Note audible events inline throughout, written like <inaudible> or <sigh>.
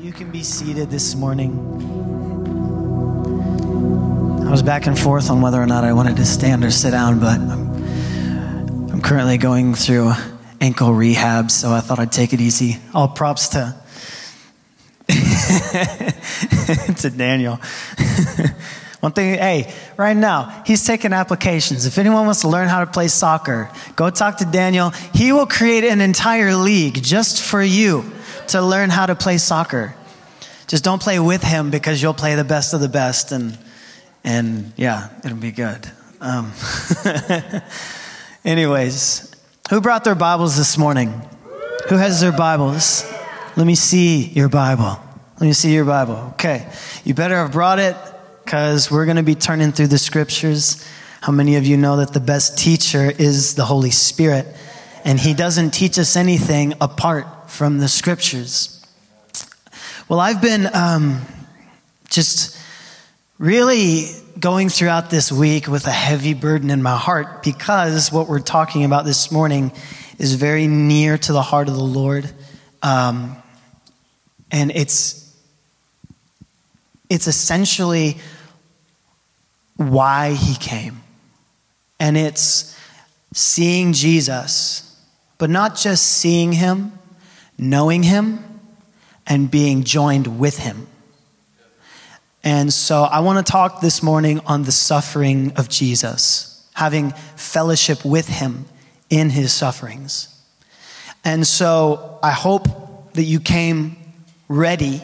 You can be seated this morning. I was back and forth on whether or not I wanted to stand or sit down, but I'm, I'm currently going through ankle rehab, so I thought I'd take it easy. All props to <laughs> to Daniel. <laughs> One thing, hey, right now, he's taking applications. If anyone wants to learn how to play soccer, go talk to Daniel. He will create an entire league just for you to learn how to play soccer. Just don't play with him because you'll play the best of the best, and and yeah, it'll be good. Um, <laughs> anyways, who brought their Bibles this morning? Who has their Bibles? Let me see your Bible. Let me see your Bible. Okay, you better have brought it because we're going to be turning through the scriptures. How many of you know that the best teacher is the Holy Spirit? And He doesn't teach us anything apart from the scriptures. Well, I've been um, just really going throughout this week with a heavy burden in my heart because what we're talking about this morning is very near to the heart of the Lord. Um, and it's it's essentially why he came. And it's seeing Jesus, but not just seeing him, knowing him, and being joined with him. And so I want to talk this morning on the suffering of Jesus, having fellowship with him in his sufferings. And so I hope that you came ready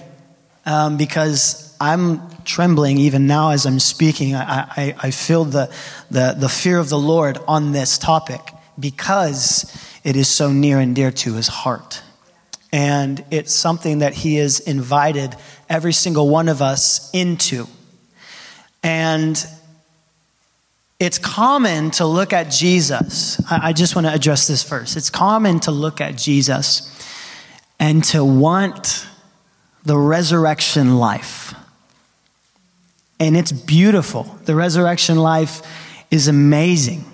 um, because I'm trembling even now as I'm speaking. I, I, I feel the, the, the fear of the Lord on this topic because it is so near and dear to his heart. And it's something that he has invited every single one of us into. And it's common to look at Jesus. I, just want to address this first. It's common to look at Jesus and to want the resurrection life. And it's beautiful. The resurrection life is amazing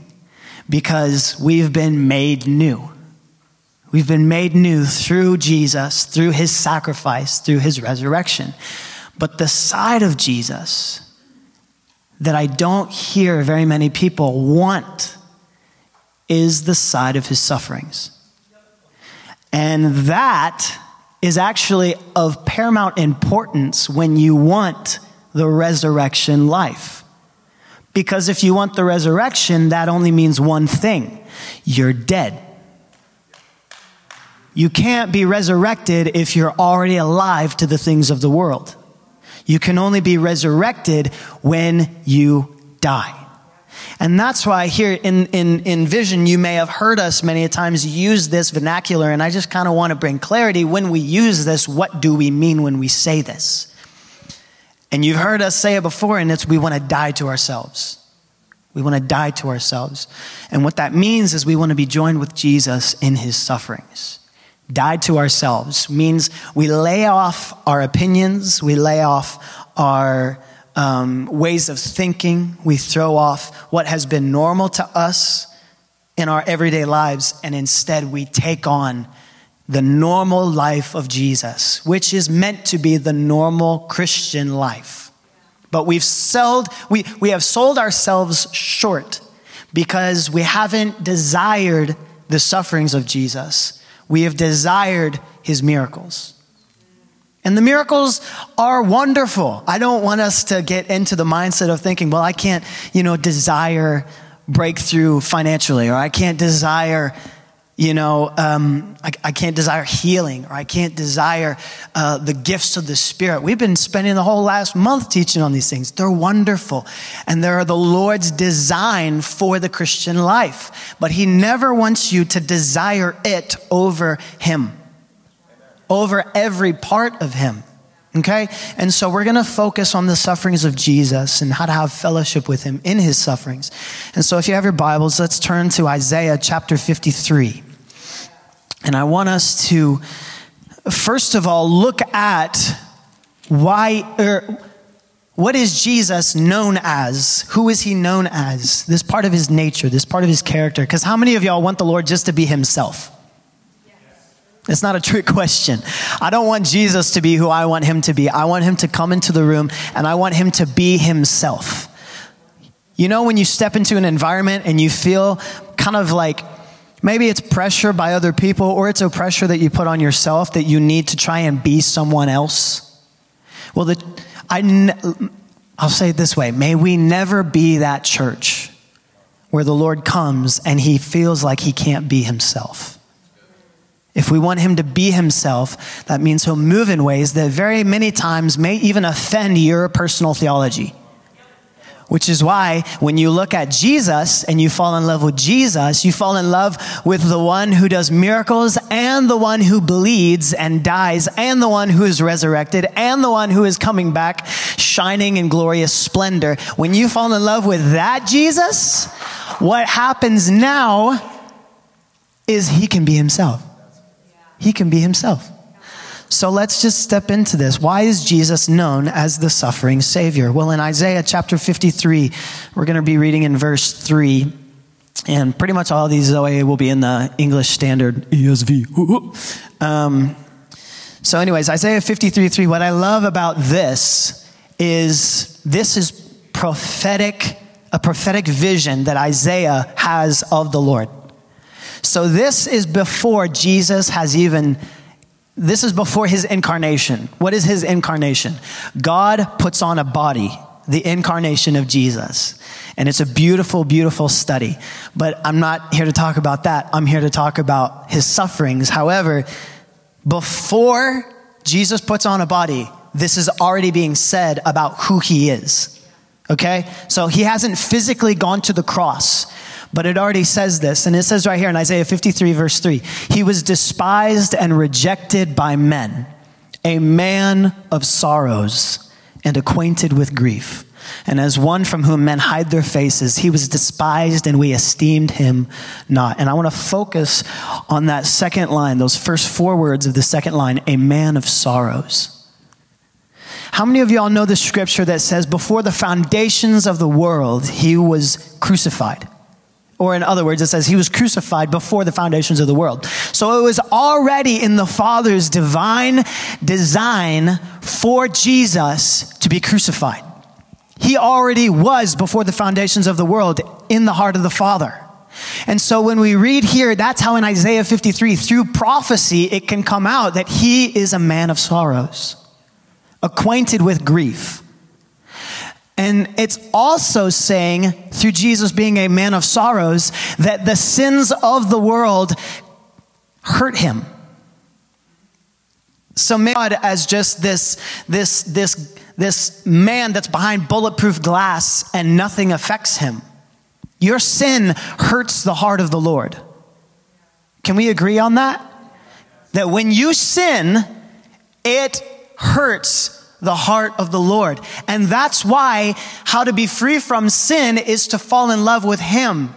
because we've been made new. We've been made new through Jesus, through his sacrifice, through his resurrection. But the side of Jesus that I don't hear very many people want is the side of his sufferings. And that is actually of paramount importance when you want the resurrection life. Because if you want the resurrection, that only means one thing you're dead. You can't be resurrected if you're already alive to the things of the world. You can only be resurrected when you die. And that's why here in, in, in Vision, you may have heard us many times use this vernacular, and I just kind of want to bring clarity. When we use this, what do we mean when we say this? And you've heard us say it before, and it's we want to die to ourselves. We want to die to ourselves. And what that means is we want to be joined with Jesus in his sufferings. Die to ourselves means we lay off our opinions, we lay off our um, ways of thinking, we throw off what has been normal to us in our everyday lives, and instead we take on the normal life of Jesus, which is meant to be the normal Christian life. But we've sold, we, we have sold ourselves short because we haven't desired the sufferings of Jesus. We have desired his miracles. And the miracles are wonderful. I don't want us to get into the mindset of thinking, well, I can't, you know, desire breakthrough financially, or I can't desire you know, um, I, I, can't desire healing or I can't desire uh, the gifts of the Spirit. We've been spending the whole last month teaching on these things. They're wonderful and they're the Lord's design for the Christian life. But He never wants you to desire it over Him, over every part of Him. Okay? And so we're going to focus on the sufferings of Jesus and how to have fellowship with him in his sufferings. And so if you have your Bibles, let's turn to Isaiah chapter 53. And I want us to, first of all, look at why, er, what is Jesus known as? Who is he known as? This part of his nature, this part of his character. Because how many of y'all want the Lord just to be himself? It's not a trick question. I don't want Jesus to be who I want him to be. I want him to come into the room and I want him to be himself. You know, when you step into an environment and you feel kind of like maybe it's pressure by other people or it's a pressure that you put on yourself that you need to try and be someone else. Well, the, I, I'll say it this way may we never be that church where the Lord comes and he feels like he can't be himself. If we want him to be himself, that means he'll move in ways that very many times may even offend your personal theology. Which is why when you look at Jesus and you fall in love with Jesus, you fall in love with the one who does miracles and the one who bleeds and dies and the one who is resurrected and the one who is coming back shining in glorious splendor. When you fall in love with that Jesus, what happens now is he can be himself. He can be himself. So let's just step into this. Why is Jesus known as the suffering Savior? Well, in Isaiah chapter 53, we're going to be reading in verse 3. And pretty much all these Zoe will be in the English Standard ESV. <laughs> Um, so, anyways, Isaiah 53 3. What I love about this is this is prophetic, a prophetic vision that Isaiah has of the Lord. So, this is before Jesus has even this is before his incarnation. What is his incarnation? God puts on a body, the incarnation of Jesus. And it's a beautiful, beautiful study. But I'm not here to talk about that. I'm here to talk about his sufferings. However, before Jesus puts on a body, this is already being said about who he is. Okay? So he hasn't physically gone to the cross. But it already says this, and it says right here in Isaiah 53, verse 3 He was despised and rejected by men, a man of sorrows and acquainted with grief. And as one from whom men hide their faces, he was despised and we esteemed him not. And I want to focus on that second line, those first four words of the second line, a man of sorrows. How many of y'all know the scripture that says, before the foundations of the world, he was crucified? Or in other words, it says he was crucified before the foundations of the world. So it was already in the Father's divine design for Jesus to be crucified. He already was before the foundations of the world in the heart of the Father. And so when we read here, that's how in Isaiah 53, through prophecy, it can come out that he is a man of sorrows, acquainted with grief. And it's also saying, through Jesus being a man of sorrows, that the sins of the world hurt him. So God as just this, this, this, this man that's behind bulletproof glass and nothing affects him. Your sin hurts the heart of the Lord. Can we agree on that? That when you sin, it hurts the heart of the Lord. And that's why how to be free from sin is to fall in love with Him.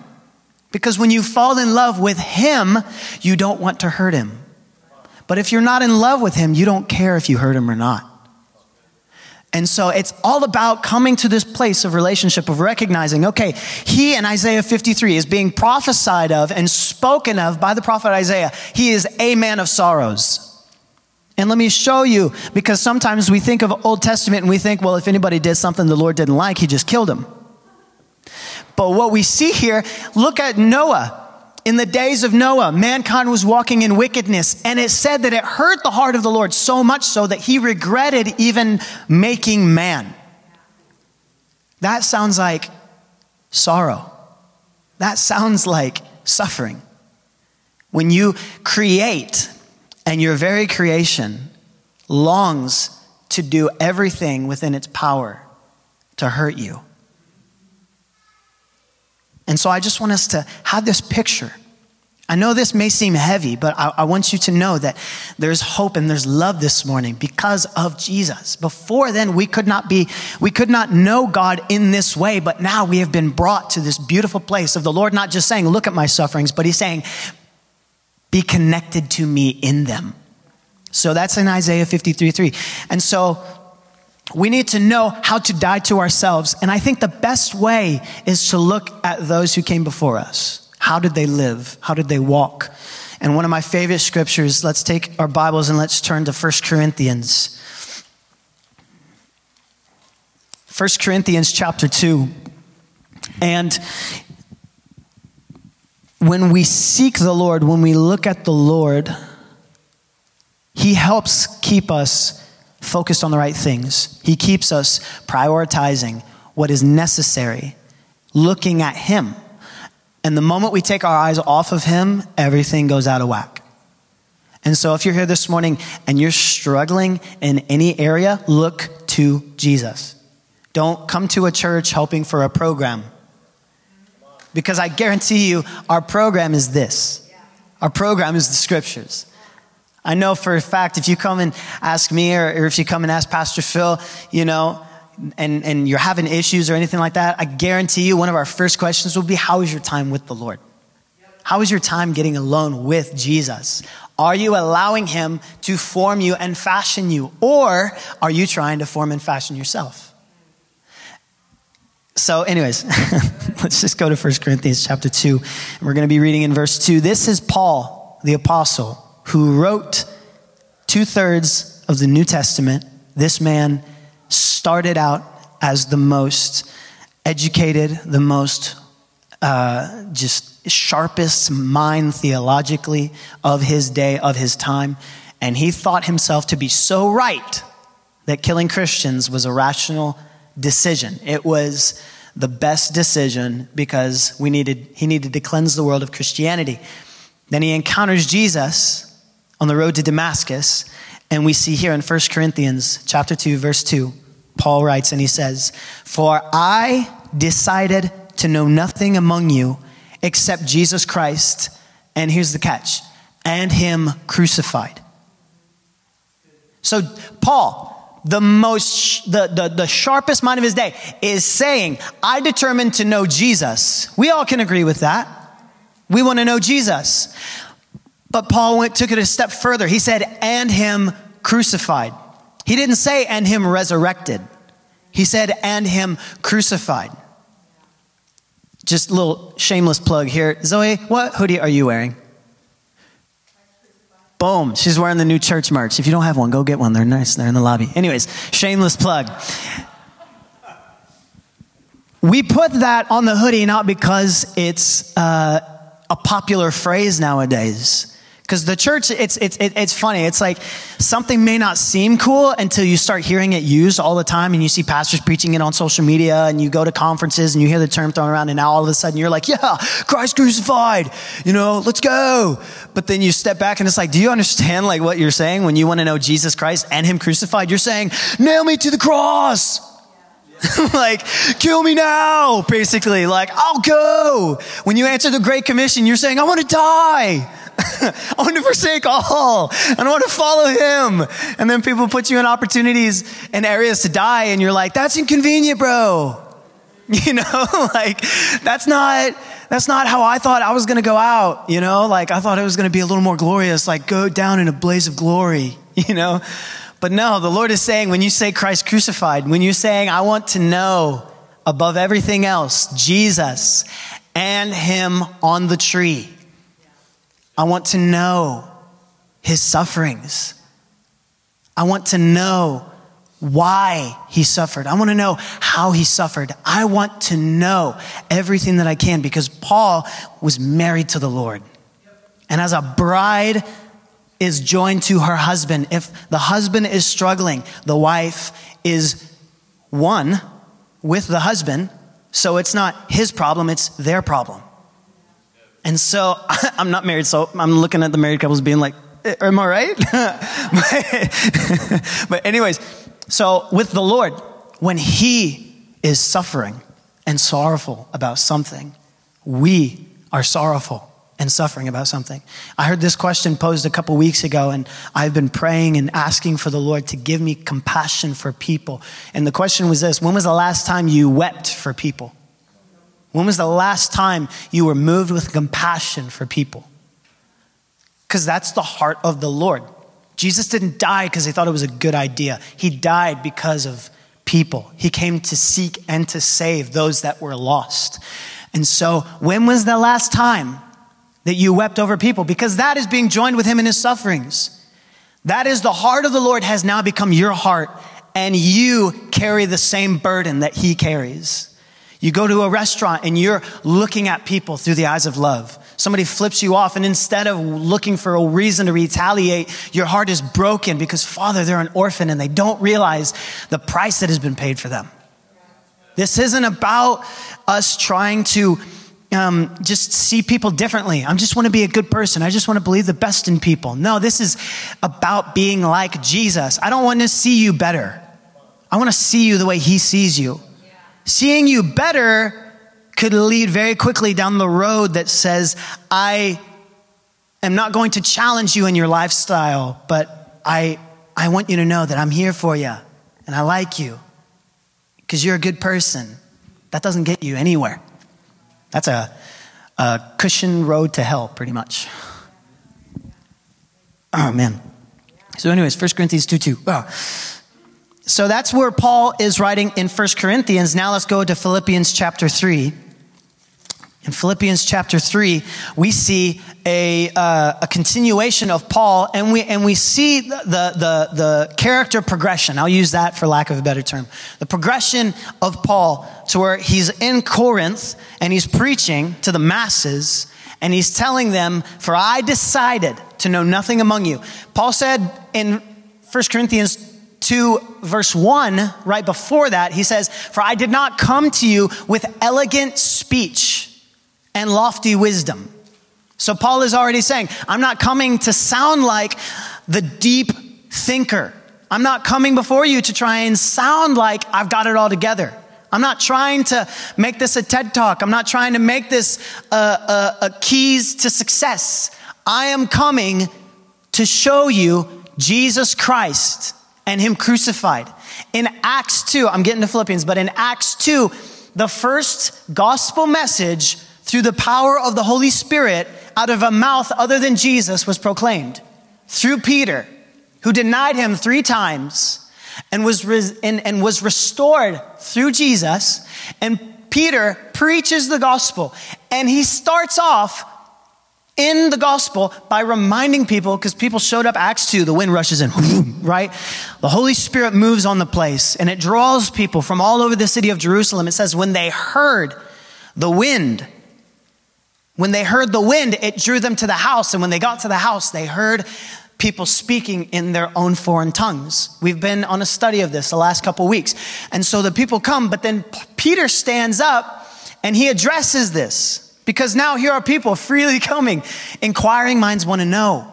Because when you fall in love with Him, you don't want to hurt Him. But if you're not in love with Him, you don't care if you hurt Him or not. And so it's all about coming to this place of relationship, of recognizing, okay, he in Isaiah 53 is being prophesied of and spoken of by the prophet Isaiah. He is a man of sorrows. And let me show you, because sometimes we think of Old Testament and we think, well, if anybody did something the Lord didn't like, he just killed him. But what we see here, look at Noah. In the days of Noah, mankind was walking in wickedness, and it said that it hurt the heart of the Lord so much so that he regretted even making man. That sounds like sorrow. That sounds like suffering. When you create and your very creation longs to do everything within its power to hurt you. And so I just want us to have this picture. I know this may seem heavy, but I, I, want you to know that there's hope and there's love this morning because of Jesus. Before then, we could not be, we could not know God in this way, but now we have been brought to this beautiful place of the Lord not just saying, look at my sufferings, but he's saying, be connected to me in them. So that's in Isaiah 53 3. And so we need to know how to die to ourselves. And I think the best way is to look at those who came before us. How did they live? How did they walk? And one of my favorite scriptures, let's take our Bibles and let's turn to 1 Corinthians. 1 Corinthians chapter 2. And when we seek the Lord, when we look at the Lord, He helps keep us focused on the right things. He keeps us prioritizing what is necessary, looking at Him. And the moment we take our eyes off of Him, everything goes out of whack. And so, if you're here this morning and you're struggling in any area, look to Jesus. Don't come to a church hoping for a program. Because I guarantee you, our program is this our program is the scriptures. I know for a fact if you come and ask me or, or if you come and ask Pastor Phil, you know, and, and you're having issues or anything like that, I guarantee you one of our first questions will be How is your time with the Lord? How is your time getting alone with Jesus? Are you allowing Him to form you and fashion you? Or are you trying to form and fashion yourself? So, anyways, <laughs> let's just go to 1 Corinthians chapter 2. And we're going to be reading in verse 2. This is Paul, the apostle, who wrote two thirds of the New Testament. This man started out as the most educated, the most uh, just sharpest mind theologically of his day, of his time. And he thought himself to be so right that killing Christians was a rational decision. It was the best decision because we needed, he needed to cleanse the world of Christianity. Then he encounters Jesus on the road to Damascus, and we see here in 1 Corinthians chapter 2 verse 2, Paul writes and he says, "For I decided to know nothing among you except Jesus Christ, and here's the catch, and him crucified." So Paul the most, the, the, the sharpest mind of his day is saying, I determined to know Jesus. We all can agree with that. We want to know Jesus. But Paul went, took it a step further. He said, and him crucified. He didn't say, and him resurrected. He said, and him crucified. Just a little shameless plug here. Zoe, what hoodie are you wearing? Boom. She's wearing the new church merch. If you don't have one, go get one. They're nice. They're in the lobby. Anyways, shameless plug. We put that on the hoodie not because it's uh, a popular phrase nowadays. Because the church, it's, it's, it's funny. It's like something may not seem cool until you start hearing it used all the time and you see pastors preaching it on social media and you go to conferences and you hear the term thrown around and now all of a sudden you're like, yeah, Christ crucified, you know, let's go. But then you step back and it's like, do you understand like what you're saying when you want to know Jesus Christ and him crucified? You're saying, nail me to the cross. <laughs> like, kill me now, basically. Like, I'll go. When you answer the Great Commission, you're saying, I want to die. <laughs> I want to forsake all. I don't want to follow him. And then people put you in opportunities and areas to die, and you're like, that's inconvenient, bro. <laughs> You know, <laughs> like that's not that's not how I thought I was gonna go out, you know? Like I thought it was gonna be a little more glorious, like go down in a blaze of glory, you know? But no, the Lord is saying when you say Christ crucified, when you're saying, I want to know above everything else, Jesus and Him on the tree. I want to know his sufferings. I want to know why he suffered. I want to know how he suffered. I want to know everything that I can because Paul was married to the Lord. And as a bride is joined to her husband, if the husband is struggling, the wife is one with the husband. So it's not his problem, it's their problem. And so <laughs> I'm not married, so I'm looking at the married couples being like, eh, am I right? <laughs> <laughs> but, anyways, so with the Lord, when He is suffering and sorrowful about something, we are sorrowful and suffering about something. I heard this question posed a couple weeks ago, and I've been praying and asking for the Lord to give me compassion for people. And the question was this When was the last time you wept for people? When was the last time you were moved with compassion for people? Because that's the heart of the Lord. Jesus didn't die because he thought it was a good idea, he died because of people. He came to seek and to save those that were lost. And so, when was the last time that you wept over people because that is being joined with him in his sufferings. That is the heart of the Lord has now become your heart and you carry the same burden that he carries. You go to a restaurant and you're looking at people through the eyes of love. Somebody flips you off and instead of looking for a reason to retaliate, your heart is broken because father, they're an orphan and they don't realize the price that has been paid for them. This isn't about us trying to um, just see people differently. I just want to be a good person. I just want to believe the best in people. No, this is about being like Jesus. I don't want to see you better. I want to see you the way he sees you. Seeing you better could lead very quickly down the road that says, I am not going to challenge you in your lifestyle, but I, I want you to know that I'm here for you and I like you because you're a good person. That doesn't get you anywhere. That's a, a cushion road to hell, pretty much. Oh, man. So, anyways, 1 Corinthians 2 2. Oh. So that's where Paul is writing in 1 Corinthians. Now let's go to Philippians chapter 3. In Philippians chapter 3, we see a, uh, a continuation of Paul, and we, and we see the, the, the character progression. I'll use that for lack of a better term. The progression of Paul to where he's in Corinth and he's preaching to the masses, and he's telling them, For I decided to know nothing among you. Paul said in 1 Corinthians 2, verse 1, right before that, he says, For I did not come to you with elegant speech and lofty wisdom. So Paul is already saying, I'm not coming to sound like the deep thinker. I'm not coming before you to try and sound like I've got it all together. I'm not trying to make this a TED talk. I'm not trying to make this a, a, a keys to success. I am coming to show you Jesus Christ and Him crucified. In Acts 2, I'm getting to Philippians, but in Acts 2, the first gospel message through the power of the Holy Spirit out of a mouth other than Jesus was proclaimed through Peter, who denied him three times and was, res- and, and was restored through Jesus. And Peter preaches the gospel and he starts off in the gospel by reminding people, because people showed up, Acts 2, the wind rushes in, <laughs> right? The Holy Spirit moves on the place and it draws people from all over the city of Jerusalem. It says, when they heard the wind, when they heard the wind, it drew them to the house. And when they got to the house, they heard people speaking in their own foreign tongues. We've been on a study of this the last couple weeks. And so the people come, but then Peter stands up and he addresses this because now here are people freely coming. Inquiring minds want to know.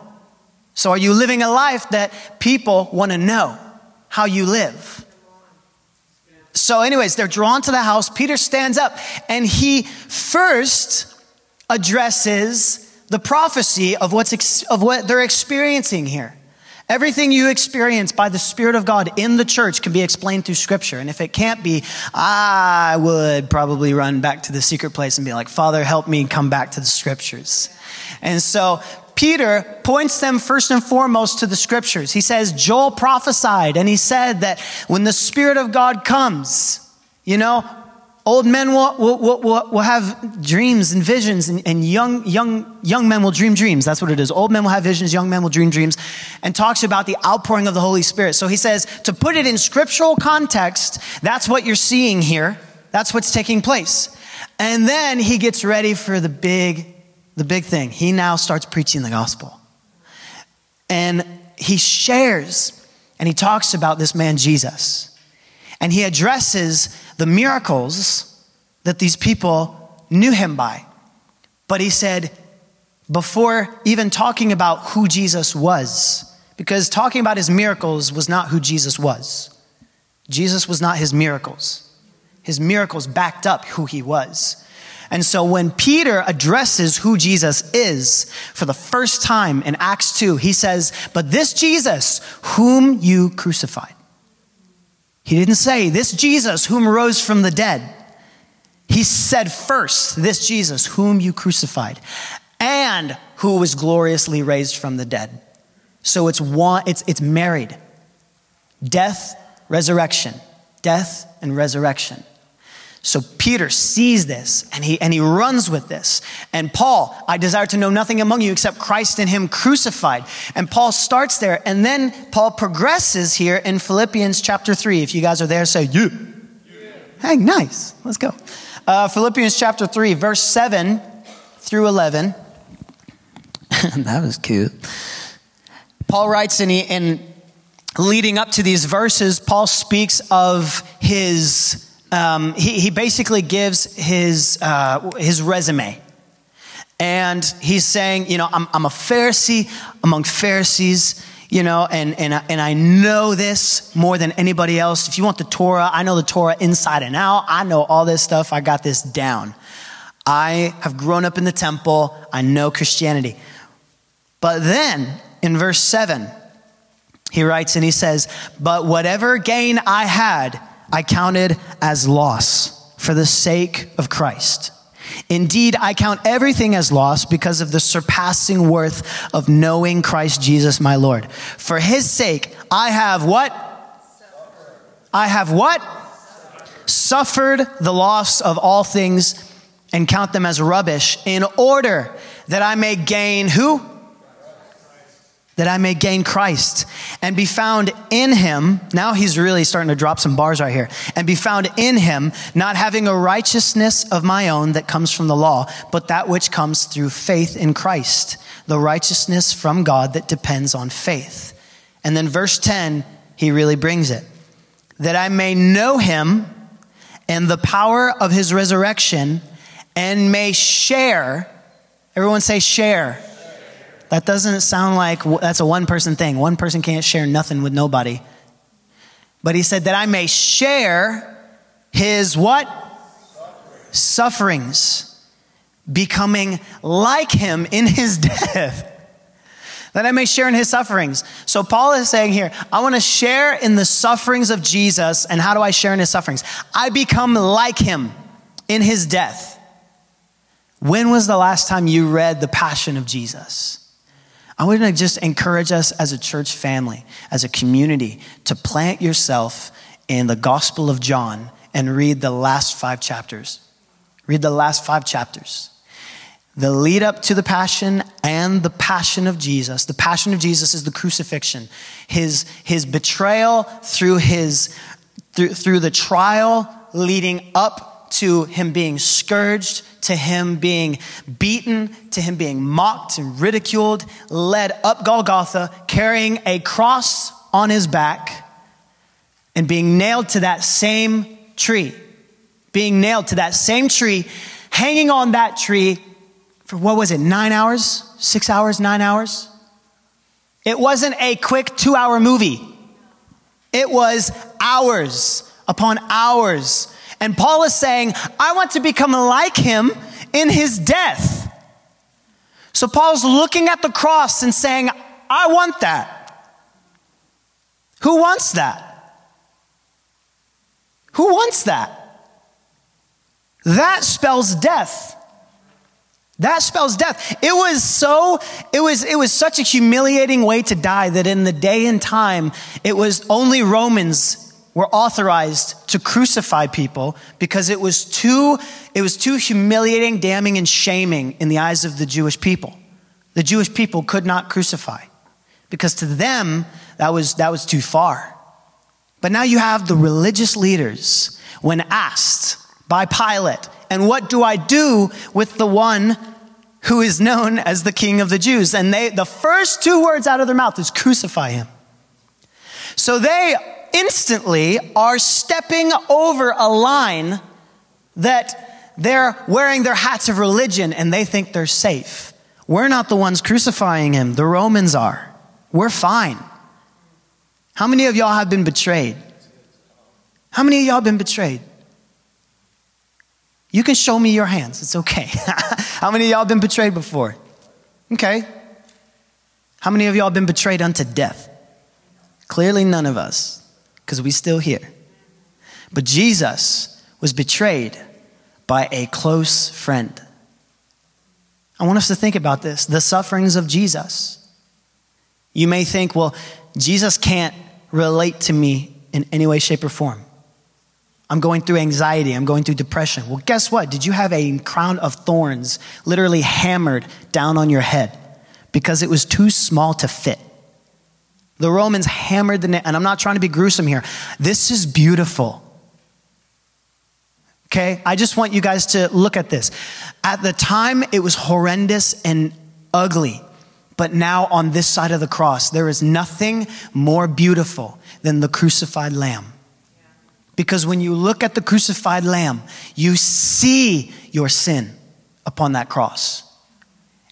So are you living a life that people want to know how you live? So, anyways, they're drawn to the house. Peter stands up and he first addresses the prophecy of, what's ex- of what they're experiencing here. Everything you experience by the Spirit of God in the church can be explained through Scripture. And if it can't be, I would probably run back to the secret place and be like, Father, help me come back to the Scriptures. And so Peter points them first and foremost to the Scriptures. He says, Joel prophesied, and he said that when the Spirit of God comes, you know, Old men will, will, will, will, have dreams and visions, and, and young, young, young men will dream dreams. That's what it is. Old men will have visions, young men will dream dreams, and talks about the outpouring of the Holy Spirit. So he says, to put it in scriptural context, that's what you're seeing here. That's what's taking place. And then he gets ready for the big, the big thing. He now starts preaching the gospel. And he shares and he talks about this man, Jesus. And he addresses the miracles that these people knew him by. But he said, before even talking about who Jesus was, because talking about his miracles was not who Jesus was. Jesus was not his miracles. His miracles backed up who he was. And so when Peter addresses who Jesus is for the first time in Acts 2, he says, But this Jesus, whom you crucified. He didn't say, This Jesus whom rose from the dead. He said first, This Jesus whom you crucified and who was gloriously raised from the dead. So it's one, it's, it's married. Death, resurrection. Death and resurrection. So Peter sees this and he, and he runs with this. And Paul, I desire to know nothing among you except Christ and him crucified. And Paul starts there. And then Paul progresses here in Philippians chapter 3. If you guys are there, say, you. Yeah. Hey, nice. Let's go. Uh, Philippians chapter 3, verse 7 through 11. <laughs> that was cute. Paul writes, and, he, and leading up to these verses, Paul speaks of his um, he, he basically gives his, uh, his resume. And he's saying, you know, I'm, I'm a Pharisee among Pharisees, you know, and, and, and I know this more than anybody else. If you want the Torah, I know the Torah inside and out. I know all this stuff. I got this down. I have grown up in the temple. I know Christianity. But then in verse 7, he writes and he says, But whatever gain I had, I counted as loss for the sake of Christ. Indeed, I count everything as loss because of the surpassing worth of knowing Christ Jesus my Lord. For his sake, I have what? I have what? Suffered the loss of all things and count them as rubbish in order that I may gain who? That I may gain Christ and be found in him. Now he's really starting to drop some bars right here. And be found in him, not having a righteousness of my own that comes from the law, but that which comes through faith in Christ, the righteousness from God that depends on faith. And then verse 10, he really brings it. That I may know him and the power of his resurrection and may share. Everyone say share that doesn't sound like that's a one person thing. One person can't share nothing with nobody. But he said that I may share his what? Sufferings. Sufferings. Becoming like him in his <laughs> death. that I may share in his sufferings. So Paul is saying here, I want to share in the sufferings of Jesus. And how do I share in his sufferings? I become like him in his death. When was the last time you read the passion of Jesus? I want to just encourage us as a church family, as a community, to plant yourself in the Gospel of John and read the last five chapters. Read the last five chapters. The lead up to the passion and the passion of Jesus. The passion of Jesus is the crucifixion. His, his betrayal through his, through, through the trial leading up to him being scourged to him being beaten, to him being mocked and ridiculed, led up Golgotha, carrying a cross on his back, and being nailed to that same tree. Being nailed to that same tree, hanging on that tree for what was it, nine hours? Six hours, nine hours? It wasn't a quick two hour movie. It was hours upon hours and Paul is saying, I want to become like him in his death. So Paul's looking at the cross and saying, I want that. Who wants that? Who wants that? That spells death. That spells death. It was so, it was, it was such a humiliating way to die that in the day and time, it was only Romans were authorized to crucify people because it was too, it was too humiliating, damning, and shaming in the eyes of the Jewish people. The Jewish people could not crucify because to them, that was, that was too far. But now you have the religious leaders when asked by Pilate, and what do I do with the one who is known as the king of the Jews? And they, the first two words out of their mouth is crucify him. So they instantly are stepping over a line that they're wearing their hats of religion and they think they're safe. We're not the ones crucifying him, the Romans are. We're fine. How many of y'all have been betrayed? How many of y'all been betrayed? You can show me your hands, it's okay. <laughs> How many of y'all been betrayed before? Okay. How many of y'all been betrayed unto death? Clearly, none of us because we still here. But Jesus was betrayed by a close friend. I want us to think about this the sufferings of Jesus. You may think, well, Jesus can't relate to me in any way, shape, or form. I'm going through anxiety. I'm going through depression. Well, guess what? Did you have a crown of thorns literally hammered down on your head because it was too small to fit? The Romans hammered the nail, and I'm not trying to be gruesome here. This is beautiful. Okay? I just want you guys to look at this. At the time, it was horrendous and ugly. But now, on this side of the cross, there is nothing more beautiful than the crucified lamb. Because when you look at the crucified lamb, you see your sin upon that cross.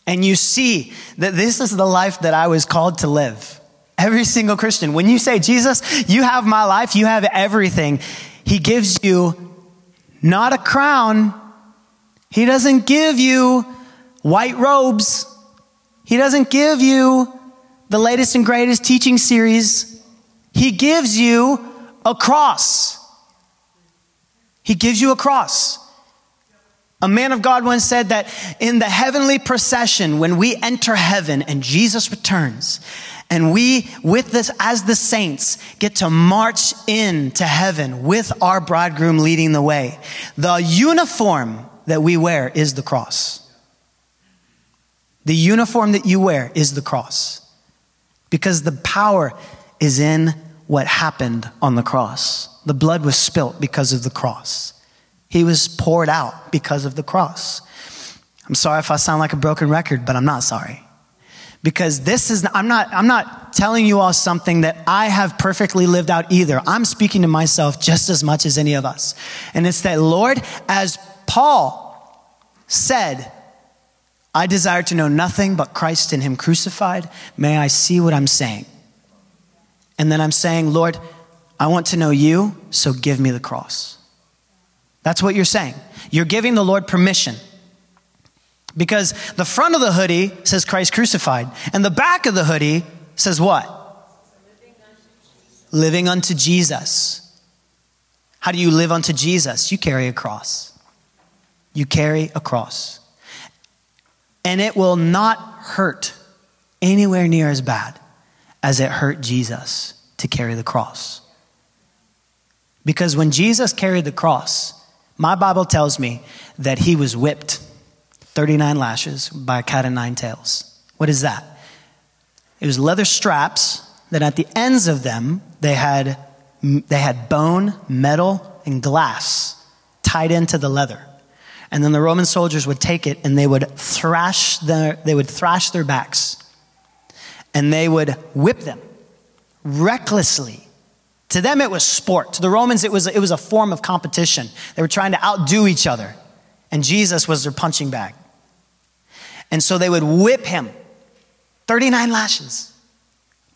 And you see that this is the life that I was called to live. Every single Christian. When you say, Jesus, you have my life, you have everything, He gives you not a crown. He doesn't give you white robes. He doesn't give you the latest and greatest teaching series. He gives you a cross. He gives you a cross. A man of God once said that in the heavenly procession, when we enter heaven and Jesus returns, and we, with this, as the saints, get to march into heaven with our bridegroom leading the way. The uniform that we wear is the cross. The uniform that you wear is the cross. Because the power is in what happened on the cross. The blood was spilt because of the cross. He was poured out because of the cross. I'm sorry if I sound like a broken record, but I'm not sorry because this is i'm not i'm not telling you all something that i have perfectly lived out either. I'm speaking to myself just as much as any of us. And it's that lord as paul said i desire to know nothing but christ and him crucified. May i see what i'm saying? And then i'm saying lord i want to know you so give me the cross. That's what you're saying. You're giving the lord permission because the front of the hoodie says Christ crucified, and the back of the hoodie says what? Living unto, Jesus. How do you live unto Jesus? You carry a cross. You carry a cross. And it will not hurt anywhere near as bad as it hurt Jesus to carry the cross. Because when Jesus carried the cross, my Bible tells me that he was whipped 39 lashes by a cat of nine tails. What is that? It was leather straps that at the ends of them, they had, they had bone, metal, and glass tied into the leather. And then the Roman soldiers would take it and they would thrash their, they would thrash their backs. And they would whip them recklessly. To them, it was sport. To the Romans, it was, it was a form of competition. They were trying to outdo each other. And Jesus was their punching bag. And so they would whip him 39 lashes.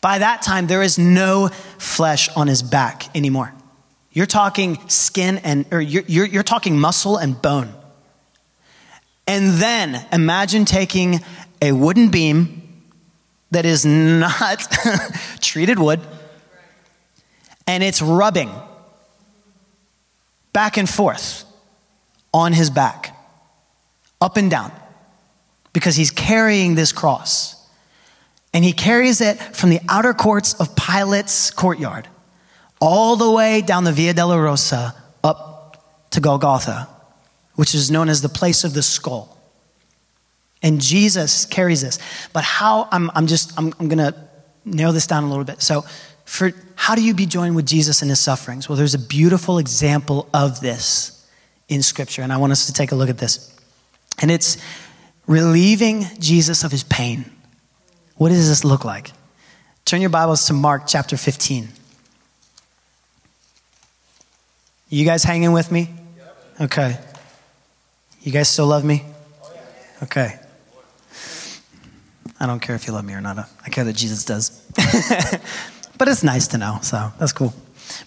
By that time, there is no flesh on his back anymore. You're talking skin and, or you're, you're, you're talking muscle and bone. And then imagine taking a wooden beam that is not <laughs> treated wood and it's rubbing back and forth on his back, up and down because he's carrying this cross. And he carries it from the outer courts of Pilate's courtyard all the way down the Via Dolorosa up to Golgotha, which is known as the place of the skull. And Jesus carries this. But how, I'm, I'm just, I'm, I'm going to narrow this down a little bit. So, for how do you be joined with Jesus in his sufferings? Well, there's a beautiful example of this in Scripture, and I want us to take a look at this. And it's relieving Jesus of his pain. What does this look like? Turn your Bibles to Mark chapter 15. You guys hanging with me? Okay. You guys still love me? Okay. I don't care if you love me or not. I care that Jesus does. <laughs> but it's nice to know, so that's cool.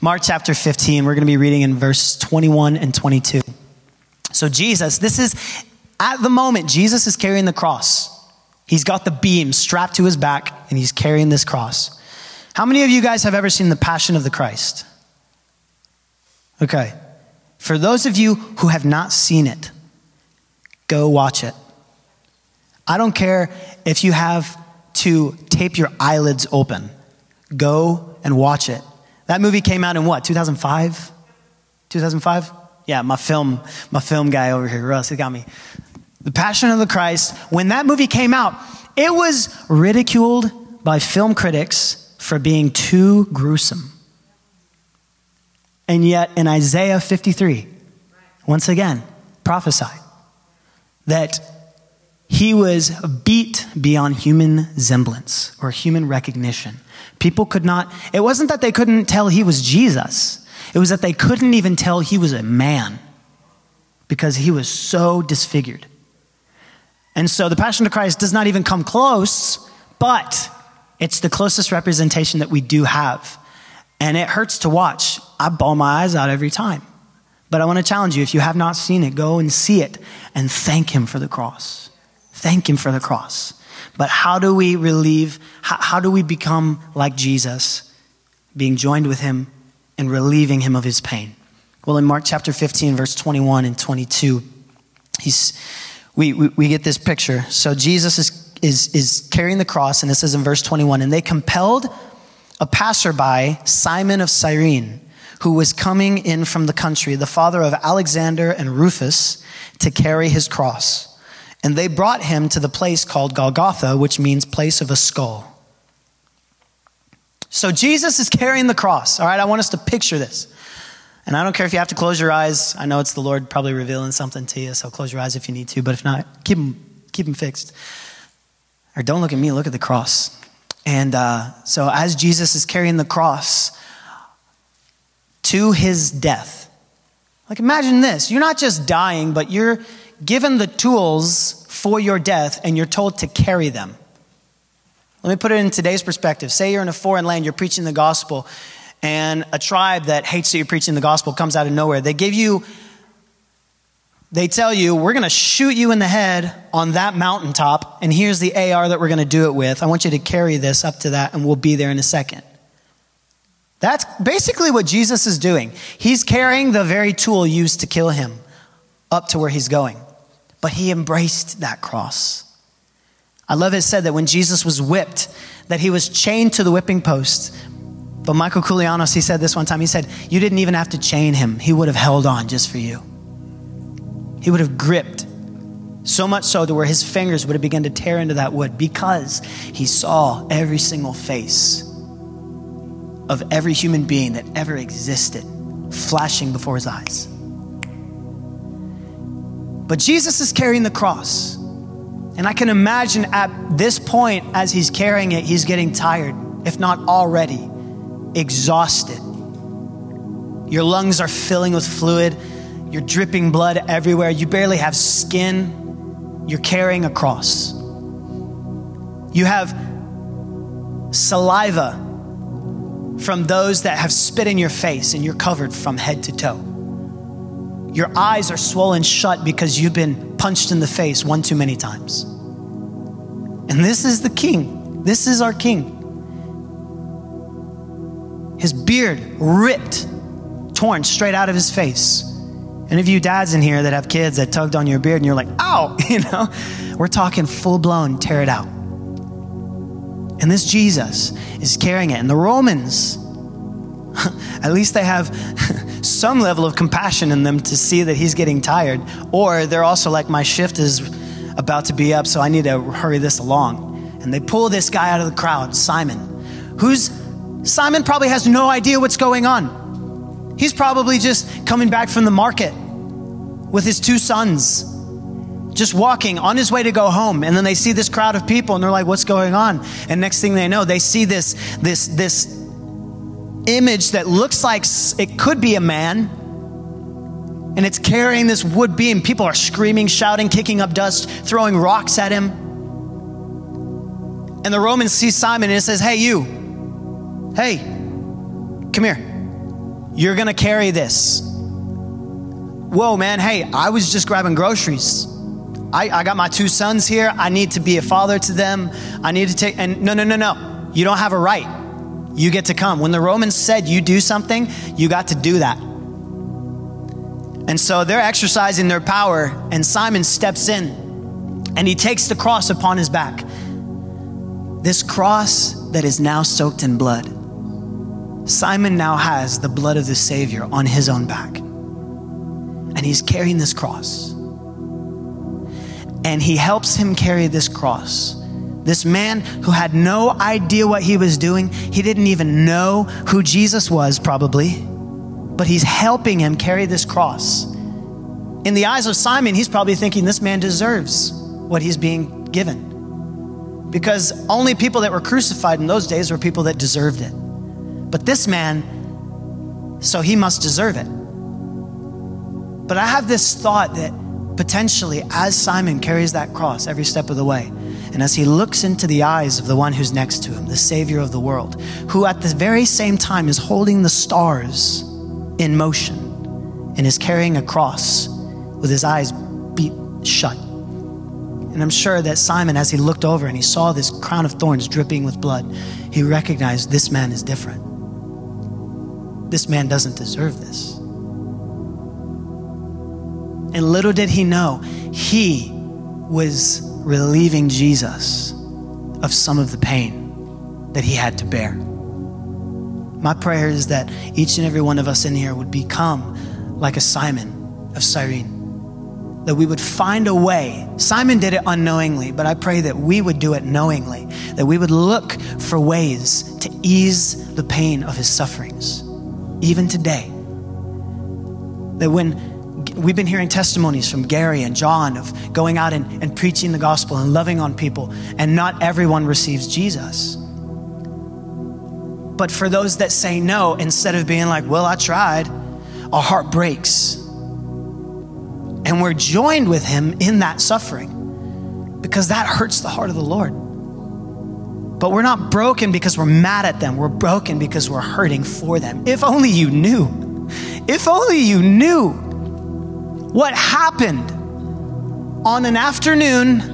Mark chapter 15, we're going to be reading in verse 21 and 22. So, Jesus, this is at the moment, Jesus is carrying the cross. He's got the beam strapped to his back and he's carrying this cross. How many of you guys have ever seen the Passion of the Christ? Okay. For those of you who have not seen it, go watch it. I don't care if you have to tape your eyelids open. Go and watch it. That movie came out in what, 2005? 2005? Yeah, my film, my film guy over here, Russ, he got me. The Passion of the Christ, when that movie came out, it was ridiculed by film critics for being too gruesome. And yet, in Isaiah 53, once again, prophesied that he was beat beyond human semblance or human recognition. People could not, it wasn't that they couldn't tell he was Jesus, it was that they couldn't even tell he was a man because he was so disfigured. And so the Passion of Christ does not even come close, but it's the closest representation that we do have. And it hurts to watch. I bawl my eyes out every time. But I want to challenge you if you have not seen it, go and see it and thank Him for the cross. Thank Him for the cross. But how do we relieve, how, how do we become like Jesus, being joined with Him and relieving Him of His pain? Well, in Mark chapter 15, verse 21 and 22, he's, we, we, we get this picture. So Jesus is, is, is carrying the cross, and it says in verse 21 and they compelled a passerby, Simon of Cyrene who was coming in from the country, the father of Alexander and Rufus, to carry his cross. And they brought him to the place called Golgotha, which means place of a skull. So Jesus is carrying the cross. All right, I want us to picture this. And I don't care if you have to close your eyes. I know it's the Lord probably revealing something to you, so close your eyes if you need to. But if not, keep them, keep them fixed. Or don't look at me, look at the cross. And uh, so as Jesus is carrying the cross, to his death. Like, imagine this you're not just dying, but you're given the tools for your death and you're told to carry them. Let me put it in today's perspective. Say you're in a foreign land, you're preaching the gospel, and a tribe that hates that you're preaching the gospel comes out of nowhere. They give you, they tell you, we're going to shoot you in the head on that mountaintop, and here's the AR that we're going to do it with. I want you to carry this up to that, and we'll be there in a second. That's basically what Jesus is doing. He's carrying the very tool used to kill him up to where he's going. But he embraced that cross. I love it said that when Jesus was whipped, that he was chained to the whipping post. But Michael Koulianos, he said this one time. He said, You didn't even have to chain him, he would have held on just for you. He would have gripped so much so to where his fingers would have begun to tear into that wood because he saw every single face of every human being that ever existed flashing before his eyes. But Jesus is carrying the cross. And I can imagine at this point, as he's carrying it, he's getting tired, if not already exhausted. Your lungs are filling with fluid, you're dripping blood everywhere, you barely have skin, you're carrying a cross. You have saliva from those that have spit in your face and you're covered from head to toe. Your eyes are swollen shut because you've been punched in the face one too many times. And this is the king. This is our king. His beard ripped, torn straight out of his face. Any of you dads in here that have kids that tugged on your beard and you're like, ow, <laughs> you know, we're talking full blown, tear it out. And this Jesus is carrying it. And the Romans, <laughs> at least they have <laughs> some level of compassion in them to see that he's getting tired. Or they're also like, my shift is about to be up, so I need to hurry this along. And they pull this guy out of the crowd, Simon, who's Simon probably has no idea what's going on. He's probably just coming back from the market with his two sons just walking on his way to go home. And then they see this crowd of people and they're like what's going on? And next thing they know they see this this this image that looks like it could be a man. And it's carrying this wood beam. People are screaming shouting kicking up dust throwing rocks at him. And the romans see simon and it says hey you hey come here you're gonna carry this whoa man hey i was just grabbing groceries I, I got my two sons here. I need to be a father to them. I need to take, and no, no, no, no. You don't have a right. You get to come. When the Romans said you do something, you got to do that. And so they're exercising their power, and Simon steps in and he takes the cross upon his back. This cross that is now soaked in blood. Simon now has the blood of the Savior on his own back. and he's carrying this cross. And he helps him carry this cross. This man who had no idea what he was doing, he didn't even know who Jesus was, probably, but he's helping him carry this cross. In the eyes of Simon, he's probably thinking this man deserves what he's being given. Because only people that were crucified in those days were people that deserved it. But this man, so he must deserve it. But I have this thought that potentially, as Simon carries that cross every step of the way, and as he looks into the eyes of the one who's next to him, the Savior of the world, who at the very same time is holding the stars in motion and is carrying a cross with his eyes beat shut. And I'm sure that Simon, as he looked over and he saw this crown of thorns dripping with blood, he recognized this man is different. This man doesn't deserve this. And little did he know, he was relieving Jesus of some of the pain that he had to bear. My prayer is that each and every one of us in here would become like a Simon of Cyrene. That we would find a way. Simon did it unknowingly, but I pray that we would do it knowingly. That we would look for ways to ease the pain of his sufferings, even today. That when we've been hearing testimonies from Gary and John of going out and, and preaching the gospel and loving on people, and not everyone receives Jesus. But for those that say no, instead of being like, well, I tried, our heart breaks. And we're joined with him in that suffering because that hurts the heart of the Lord. But we're not broken because we're mad at them. We're broken because we're hurting for them. If only you knew. If only you knew what happened on an afternoon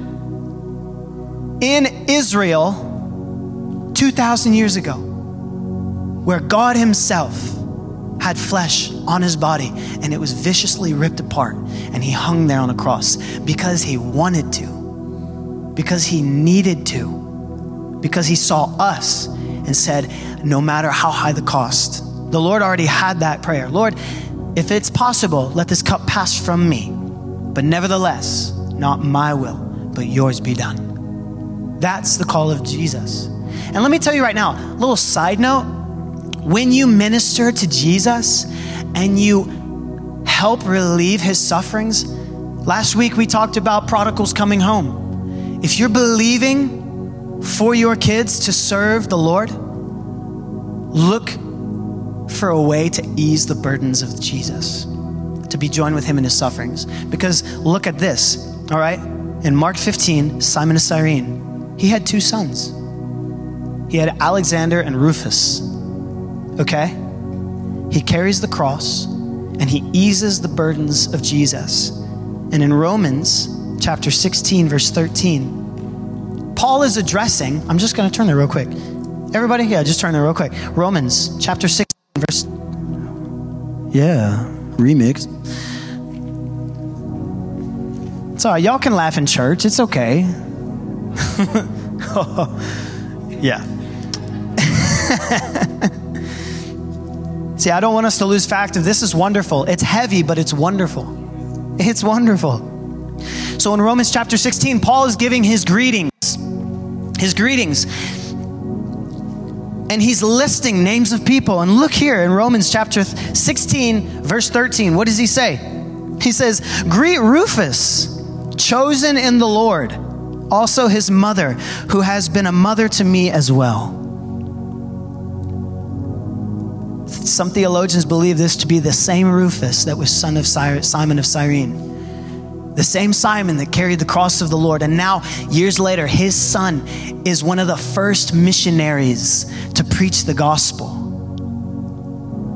in Israel 2,000 years ago, where God Himself had flesh on His body and it was viciously ripped apart, and He hung there on a cross because He wanted to, because He needed to, because He saw us and said, No matter how high the cost, the Lord already had that prayer. Lord, if it's possible, let this cup pass from me. But nevertheless, not my will, but yours be done. That's the call of Jesus. And let me tell you right now, a little side note when you minister to Jesus and you help relieve his sufferings, last week we talked about prodigals coming home. If you're believing for your kids to serve the Lord, look for a way to ease the burdens of Jesus, to be joined with him in his sufferings. Because look at this, all right? In Mark 15, Simon of Cyrene, he had two sons. He had Alexander and Rufus, okay? He carries the cross and he eases the burdens of Jesus. And in Romans chapter 16, verse 13, Paul is addressing, I'm just going to turn there real quick. Everybody, yeah, just turn there real quick. Romans chapter 6, verse. Yeah, remix. It's all right. Y'all can laugh in church. It's okay. <laughs> yeah. <laughs> See, I don't want us to lose fact of this is wonderful. It's heavy, but it's wonderful. It's wonderful. So in Romans chapter 16, Paul is giving his greetings. His greetings and he's listing names of people. And look here in Romans chapter 16, verse 13. What does he say? He says, Greet Rufus, chosen in the Lord, also his mother, who has been a mother to me as well. Some theologians believe this to be the same Rufus that was son of Simon of Cyrene the same Simon that carried the cross of the Lord. And now, years later, his son is one of the first missionaries to preach the gospel.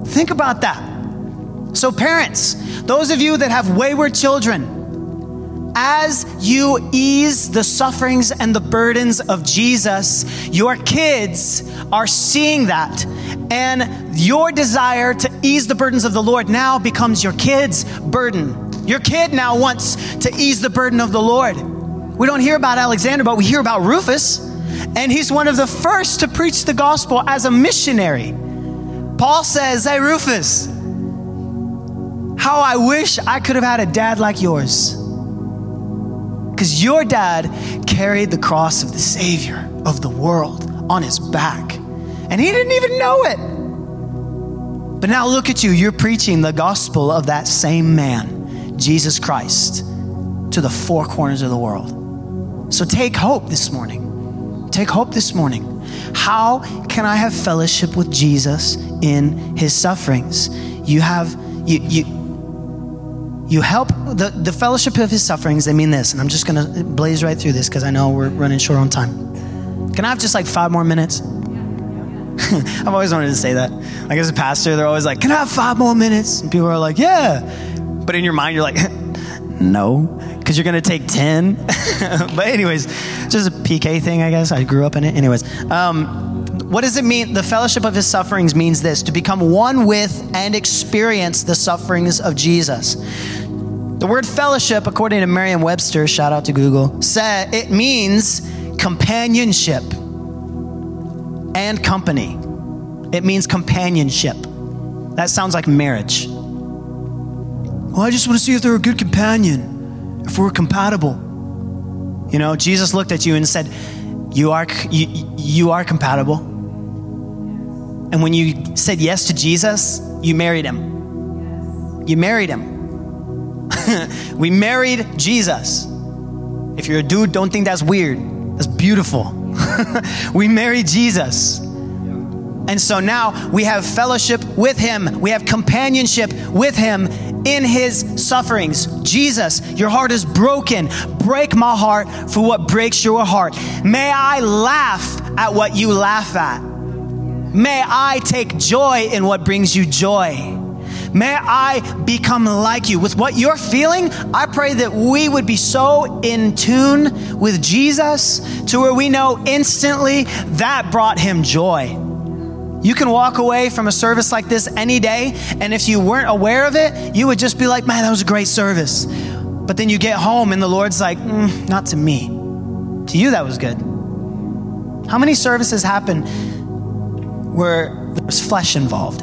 Think about that. So, parents, those of you that have wayward children, as you ease the sufferings and the burdens of Jesus, your kids are seeing that. And your desire to ease the burdens of the Lord now becomes your kids' burden. Your kid now wants to ease the burden of the Lord. We don't hear about Alexander, but we hear about Rufus, and he's one of the first to preach the gospel as a missionary. Paul says, Hey, Rufus, How I wish I could have had a dad like yours. Because your dad carried the cross of the Savior of the world on his back. And he didn't even know it. But now look at you. You're preaching the gospel of that same man, Jesus Christ, to the four corners of the world. So take hope this morning. Take hope this morning. How can I have fellowship with Jesus in his sufferings? You have, you, you, you help the, the fellowship of his sufferings. They mean this, and I'm just going to blaze right through this because I know we're running short on time. Can I have just like five more minutes? <laughs> I've always wanted to say that. Like as a pastor, they're always like, "Can I have five more minutes?" And people are like, "Yeah," but in your mind, you're like, <laughs> "No," because you're gonna take ten. <laughs> but anyways, just a PK thing, I guess. I grew up in it. Anyways, um, what does it mean? The fellowship of his sufferings means this: to become one with and experience the sufferings of Jesus. The word fellowship, according to Merriam-Webster, shout out to Google, said it means companionship and company. It means companionship. That sounds like marriage. Well, I just want to see if they're a good companion, if we're compatible. You know, Jesus looked at you and said, "You are you, you are compatible." And when you said yes to Jesus, you married him. You married him. <laughs> we married Jesus. If you're a dude, don't think that's weird. That's beautiful. <laughs> we married Jesus. And so now we have fellowship with him. We have companionship with him in his sufferings. Jesus, your heart is broken. Break my heart for what breaks your heart. May I laugh at what you laugh at. May I take joy in what brings you joy. May I become like you. With what you're feeling, I pray that we would be so in tune with Jesus to where we know instantly that brought him joy. You can walk away from a service like this any day, and if you weren't aware of it, you would just be like, man, that was a great service. But then you get home, and the Lord's like, mm, not to me. To you, that was good. How many services happen where there's flesh involved?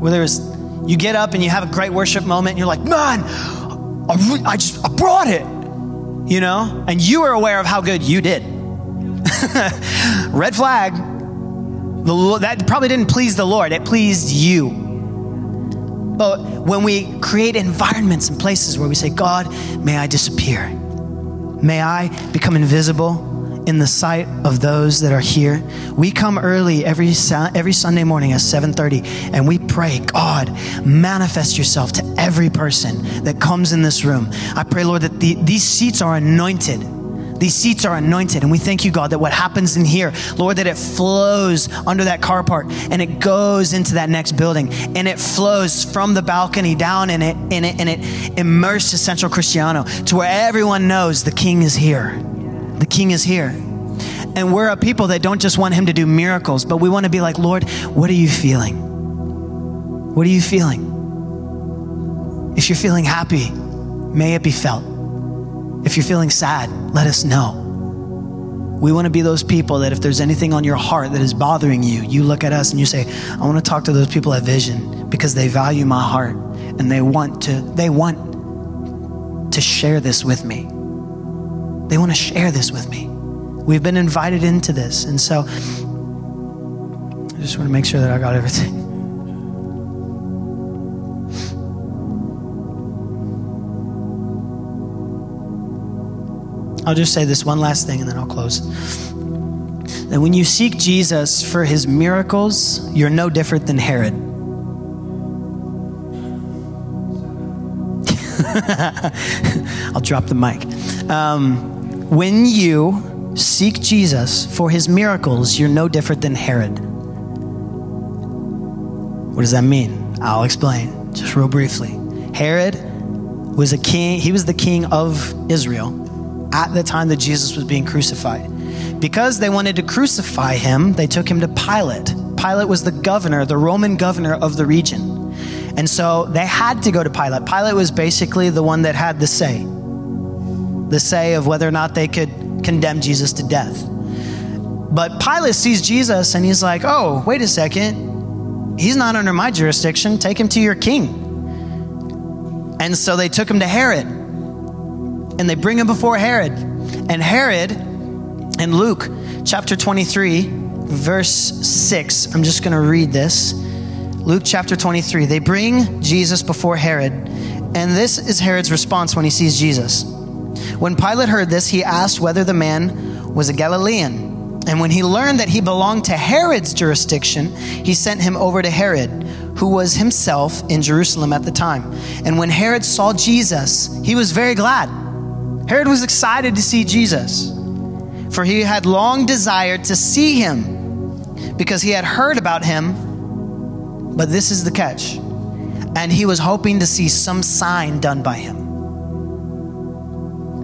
Where there's, you get up and you have a great worship moment, and you're like, man, I, re- I just, I brought it. You know? And you were aware of how good you did. <laughs> Red flag. The, that probably didn't please the Lord, it pleased you. But when we create environments and places where we say, God, may I disappear, may I become invisible in the sight of those that are here. We come early every every Sunday morning at 7:30 and we pray, God, manifest yourself to every person that comes in this room. I pray, Lord, that the, these seats are anointed these seats are anointed. And we thank you, God, that what happens in here, Lord, that it flows under that car park and it goes into that next building and it flows from the balcony down and it, and it, and it immerses Central Cristiano to where everyone knows the King is here. The King is here. And we're a people that don't just want him to do miracles, but we want to be like, Lord, what are you feeling? What are you feeling? If you're feeling happy, may it be felt. If you're feeling sad, let us know. We want to be those people that if there's anything on your heart that is bothering you, you look at us and you say, I want to talk to those people at Vision because they value my heart and they want to they want to share this with me. They want to share this with me. We've been invited into this. And so I just want to make sure that I got everything. I'll just say this one last thing and then I'll close. That when you seek Jesus for his miracles, you're no different than Herod. <laughs> I'll drop the mic. Um, when you seek Jesus for his miracles, you're no different than Herod. What does that mean? I'll explain just real briefly. Herod was a king, he was the king of Israel at the time that Jesus was being crucified. Because they wanted to crucify him, they took him to Pilate. Pilate was the governor, the Roman governor of the region. And so they had to go to Pilate. Pilate was basically the one that had the say, the say of whether or not they could condemn Jesus to death. But Pilate sees Jesus and he's like, oh, wait a second. He's not under my jurisdiction. Take him to your king. And so they took him to Herod. And they bring him before Herod. And Herod, in Luke chapter 23, verse 6, I'm just going to read this. Luke chapter 23. They bring Jesus before Herod. And this is Herod's response when he sees Jesus. When Pilate heard this, he asked whether the man was a Galilean. And when he learned that he belonged to Herod's jurisdiction, he sent him over to Herod, who was himself in Jerusalem at the time. And when Herod saw Jesus, he was very glad. Herod was excited to see Jesus, for he had long desired to see him because he had heard about him. But this is the catch. And he was hoping to see some sign done by him.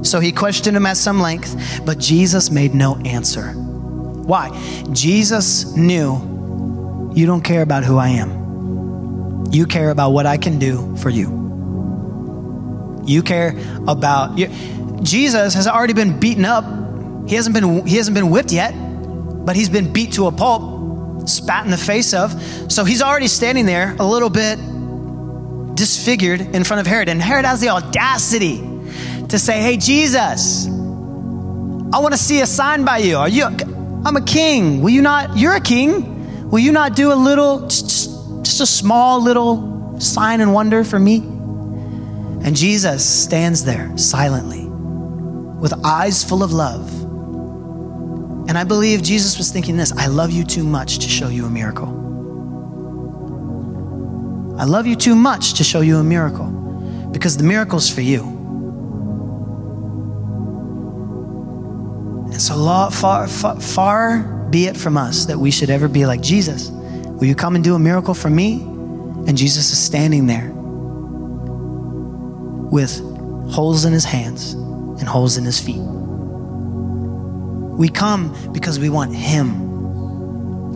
So he questioned him at some length, but Jesus made no answer. Why? Jesus knew you don't care about who I am. You care about what I can do for you. You care about you. Jesus has already been beaten up. He hasn't been he hasn't been whipped yet, but he's been beat to a pulp, spat in the face of. So he's already standing there a little bit disfigured in front of Herod. And Herod has the audacity to say, Hey, Jesus, I want to see a sign by you. Are you I'm a king. Will you not? You're a king. Will you not do a little, just, a small little sign and wonder for me? And Jesus stands there silently with eyes full of love. And I believe Jesus was thinking this I love you too much to show you a miracle. I love you too much to show you a miracle because the miracle's for you. And so, far, far, far be it from us that we should ever be like Jesus. Will you come and do a miracle for me? And Jesus is standing there with holes in his hands and holes in his feet. We come because we want him.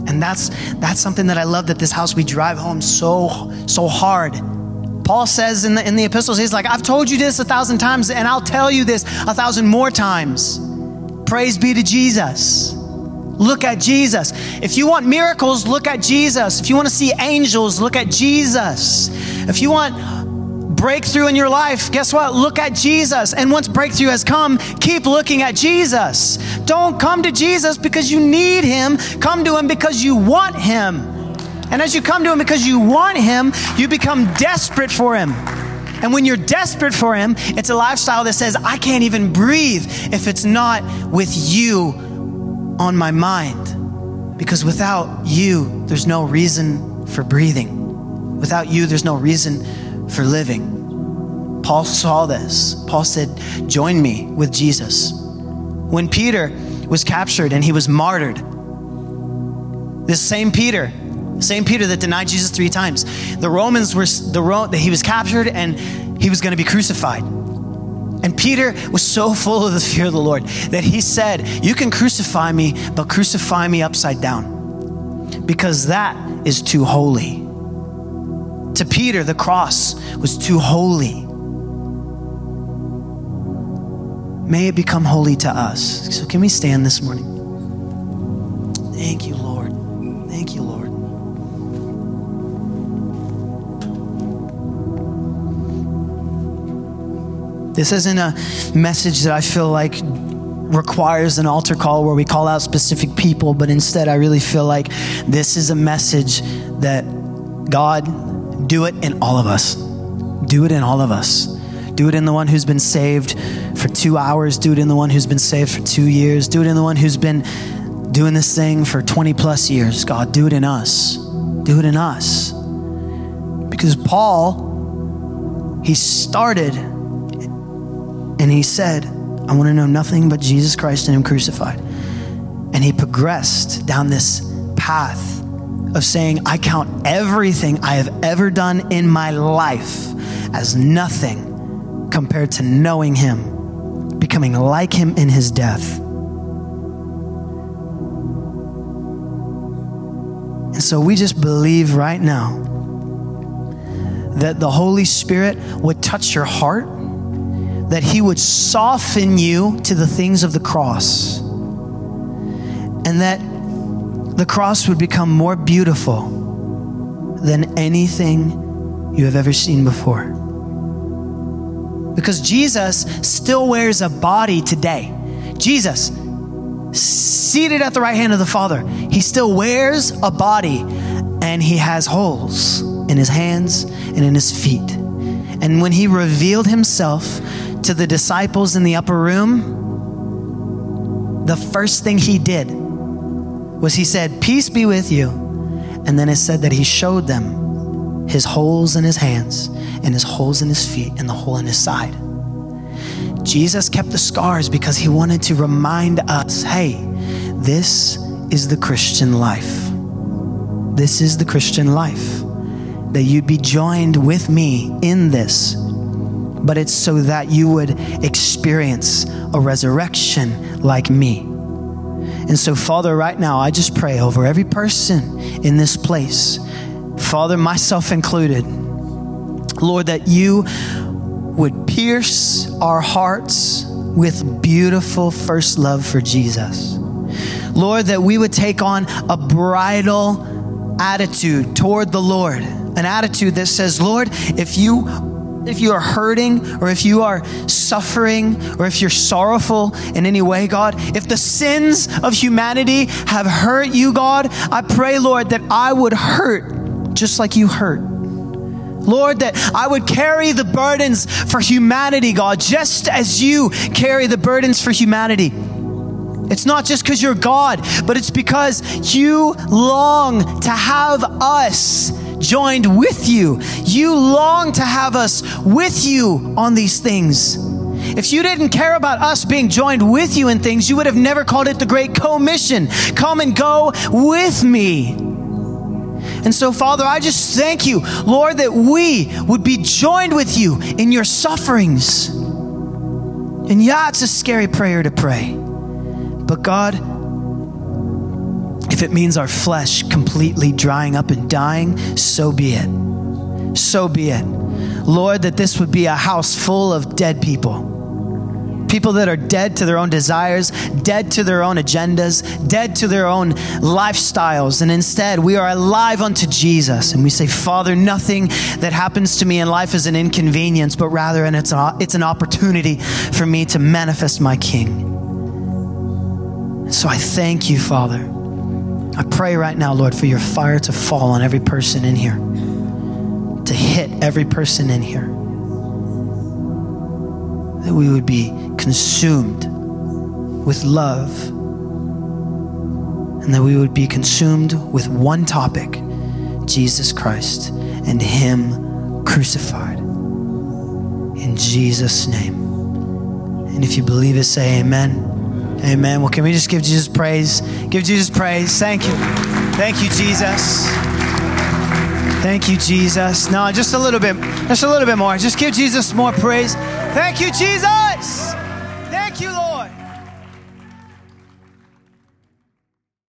And that's that's something that I love that this house we drive home so so hard. Paul says in the in the epistles, he's like, I've told you this a thousand times, and I'll tell you this a thousand more times. Praise be to Jesus. Look at Jesus. If you want miracles, look at Jesus. If you want to see angels, look at Jesus. If you want breakthrough in your life, guess what? Look at Jesus. And once breakthrough has come, keep looking at Jesus. Don't come to Jesus because you need him, come to him because you want him. And as you come to him because you want him, you become desperate for him. And when you're desperate for Him, it's a lifestyle that says, I can't even breathe if it's not with you on my mind. Because without you, there's no reason for breathing. Without you, there's no reason for living. Paul saw this. Paul said, Join me with Jesus. When Peter was captured and he was martyred, this same Peter same Peter that denied Jesus three times. The Romans were, the that he was captured and he was going to be crucified. And Peter was so full of the fear of the Lord that he said, You can crucify me, but crucify me upside down because that is too holy. To Peter, the cross was too holy. May it become holy to us. So, can we stand this morning? Thank you, Lord. Thank you, Lord. This isn't a message that I feel like requires an altar call where we call out specific people, but instead I really feel like this is a message that God, do it in all of us. Do it in all of us. Do it in the one who's been saved for two hours. Do it in the one who's been saved for two years. Do it in the one who's been doing this thing for 20 plus years. God, do it in us. Do it in us. Because Paul, he started and he said, I want to know nothing but Jesus Christ and Him crucified. And he progressed down this path of saying, I count everything I have ever done in my life as nothing compared to knowing Him, becoming like Him in His death. And so we just believe right now that the Holy Spirit would touch your heart that He would soften you to the things of the cross, and that the cross would become more beautiful than anything you have ever seen before. Because Jesus still wears a body today. Jesus, seated at the right hand of the Father, he still wears a body and he has holes in his hands and in his feet. And when he revealed himself to the disciples in the upper room, the first thing he did was he said, Peace be with you. And then it said that he showed them his holes in his hands and his holes in his feet and the hole in his side. Jesus kept the scars because he wanted to remind us hey, this is the Christian life. This is the Christian life. That you'd be joined with me in this, but it's so that you would experience a resurrection like me. And so, Father, right now, I just pray over every person in this place, Father, myself included, Lord, that you would pierce our hearts with beautiful first love for Jesus. Lord, that we would take on a bridal attitude toward the Lord, an attitude that says, Lord, if you if you are hurting or if you are suffering or if you're sorrowful in any way, God, if the sins of humanity have hurt you, God, I pray, Lord, that I would hurt just like you hurt. Lord, that I would carry the burdens for humanity, God, just as you carry the burdens for humanity. It's not just because you're God, but it's because you long to have us joined with you. You long to have us with you on these things. If you didn't care about us being joined with you in things, you would have never called it the Great Commission. Come and go with me. And so, Father, I just thank you, Lord, that we would be joined with you in your sufferings. And yeah, it's a scary prayer to pray. But God, if it means our flesh completely drying up and dying, so be it. So be it. Lord, that this would be a house full of dead people. People that are dead to their own desires, dead to their own agendas, dead to their own lifestyles. And instead, we are alive unto Jesus. And we say, Father, nothing that happens to me in life is an inconvenience, but rather and it's, a, it's an opportunity for me to manifest my King. So I thank you, Father. I pray right now, Lord, for your fire to fall on every person in here, to hit every person in here. That we would be consumed with love, and that we would be consumed with one topic Jesus Christ and Him crucified. In Jesus' name. And if you believe it, say amen. Amen. Well, can we just give Jesus praise? Give Jesus praise. Thank you. Thank you, Jesus. Thank you, Jesus. No, just a little bit. Just a little bit more. Just give Jesus more praise. Thank you, Jesus.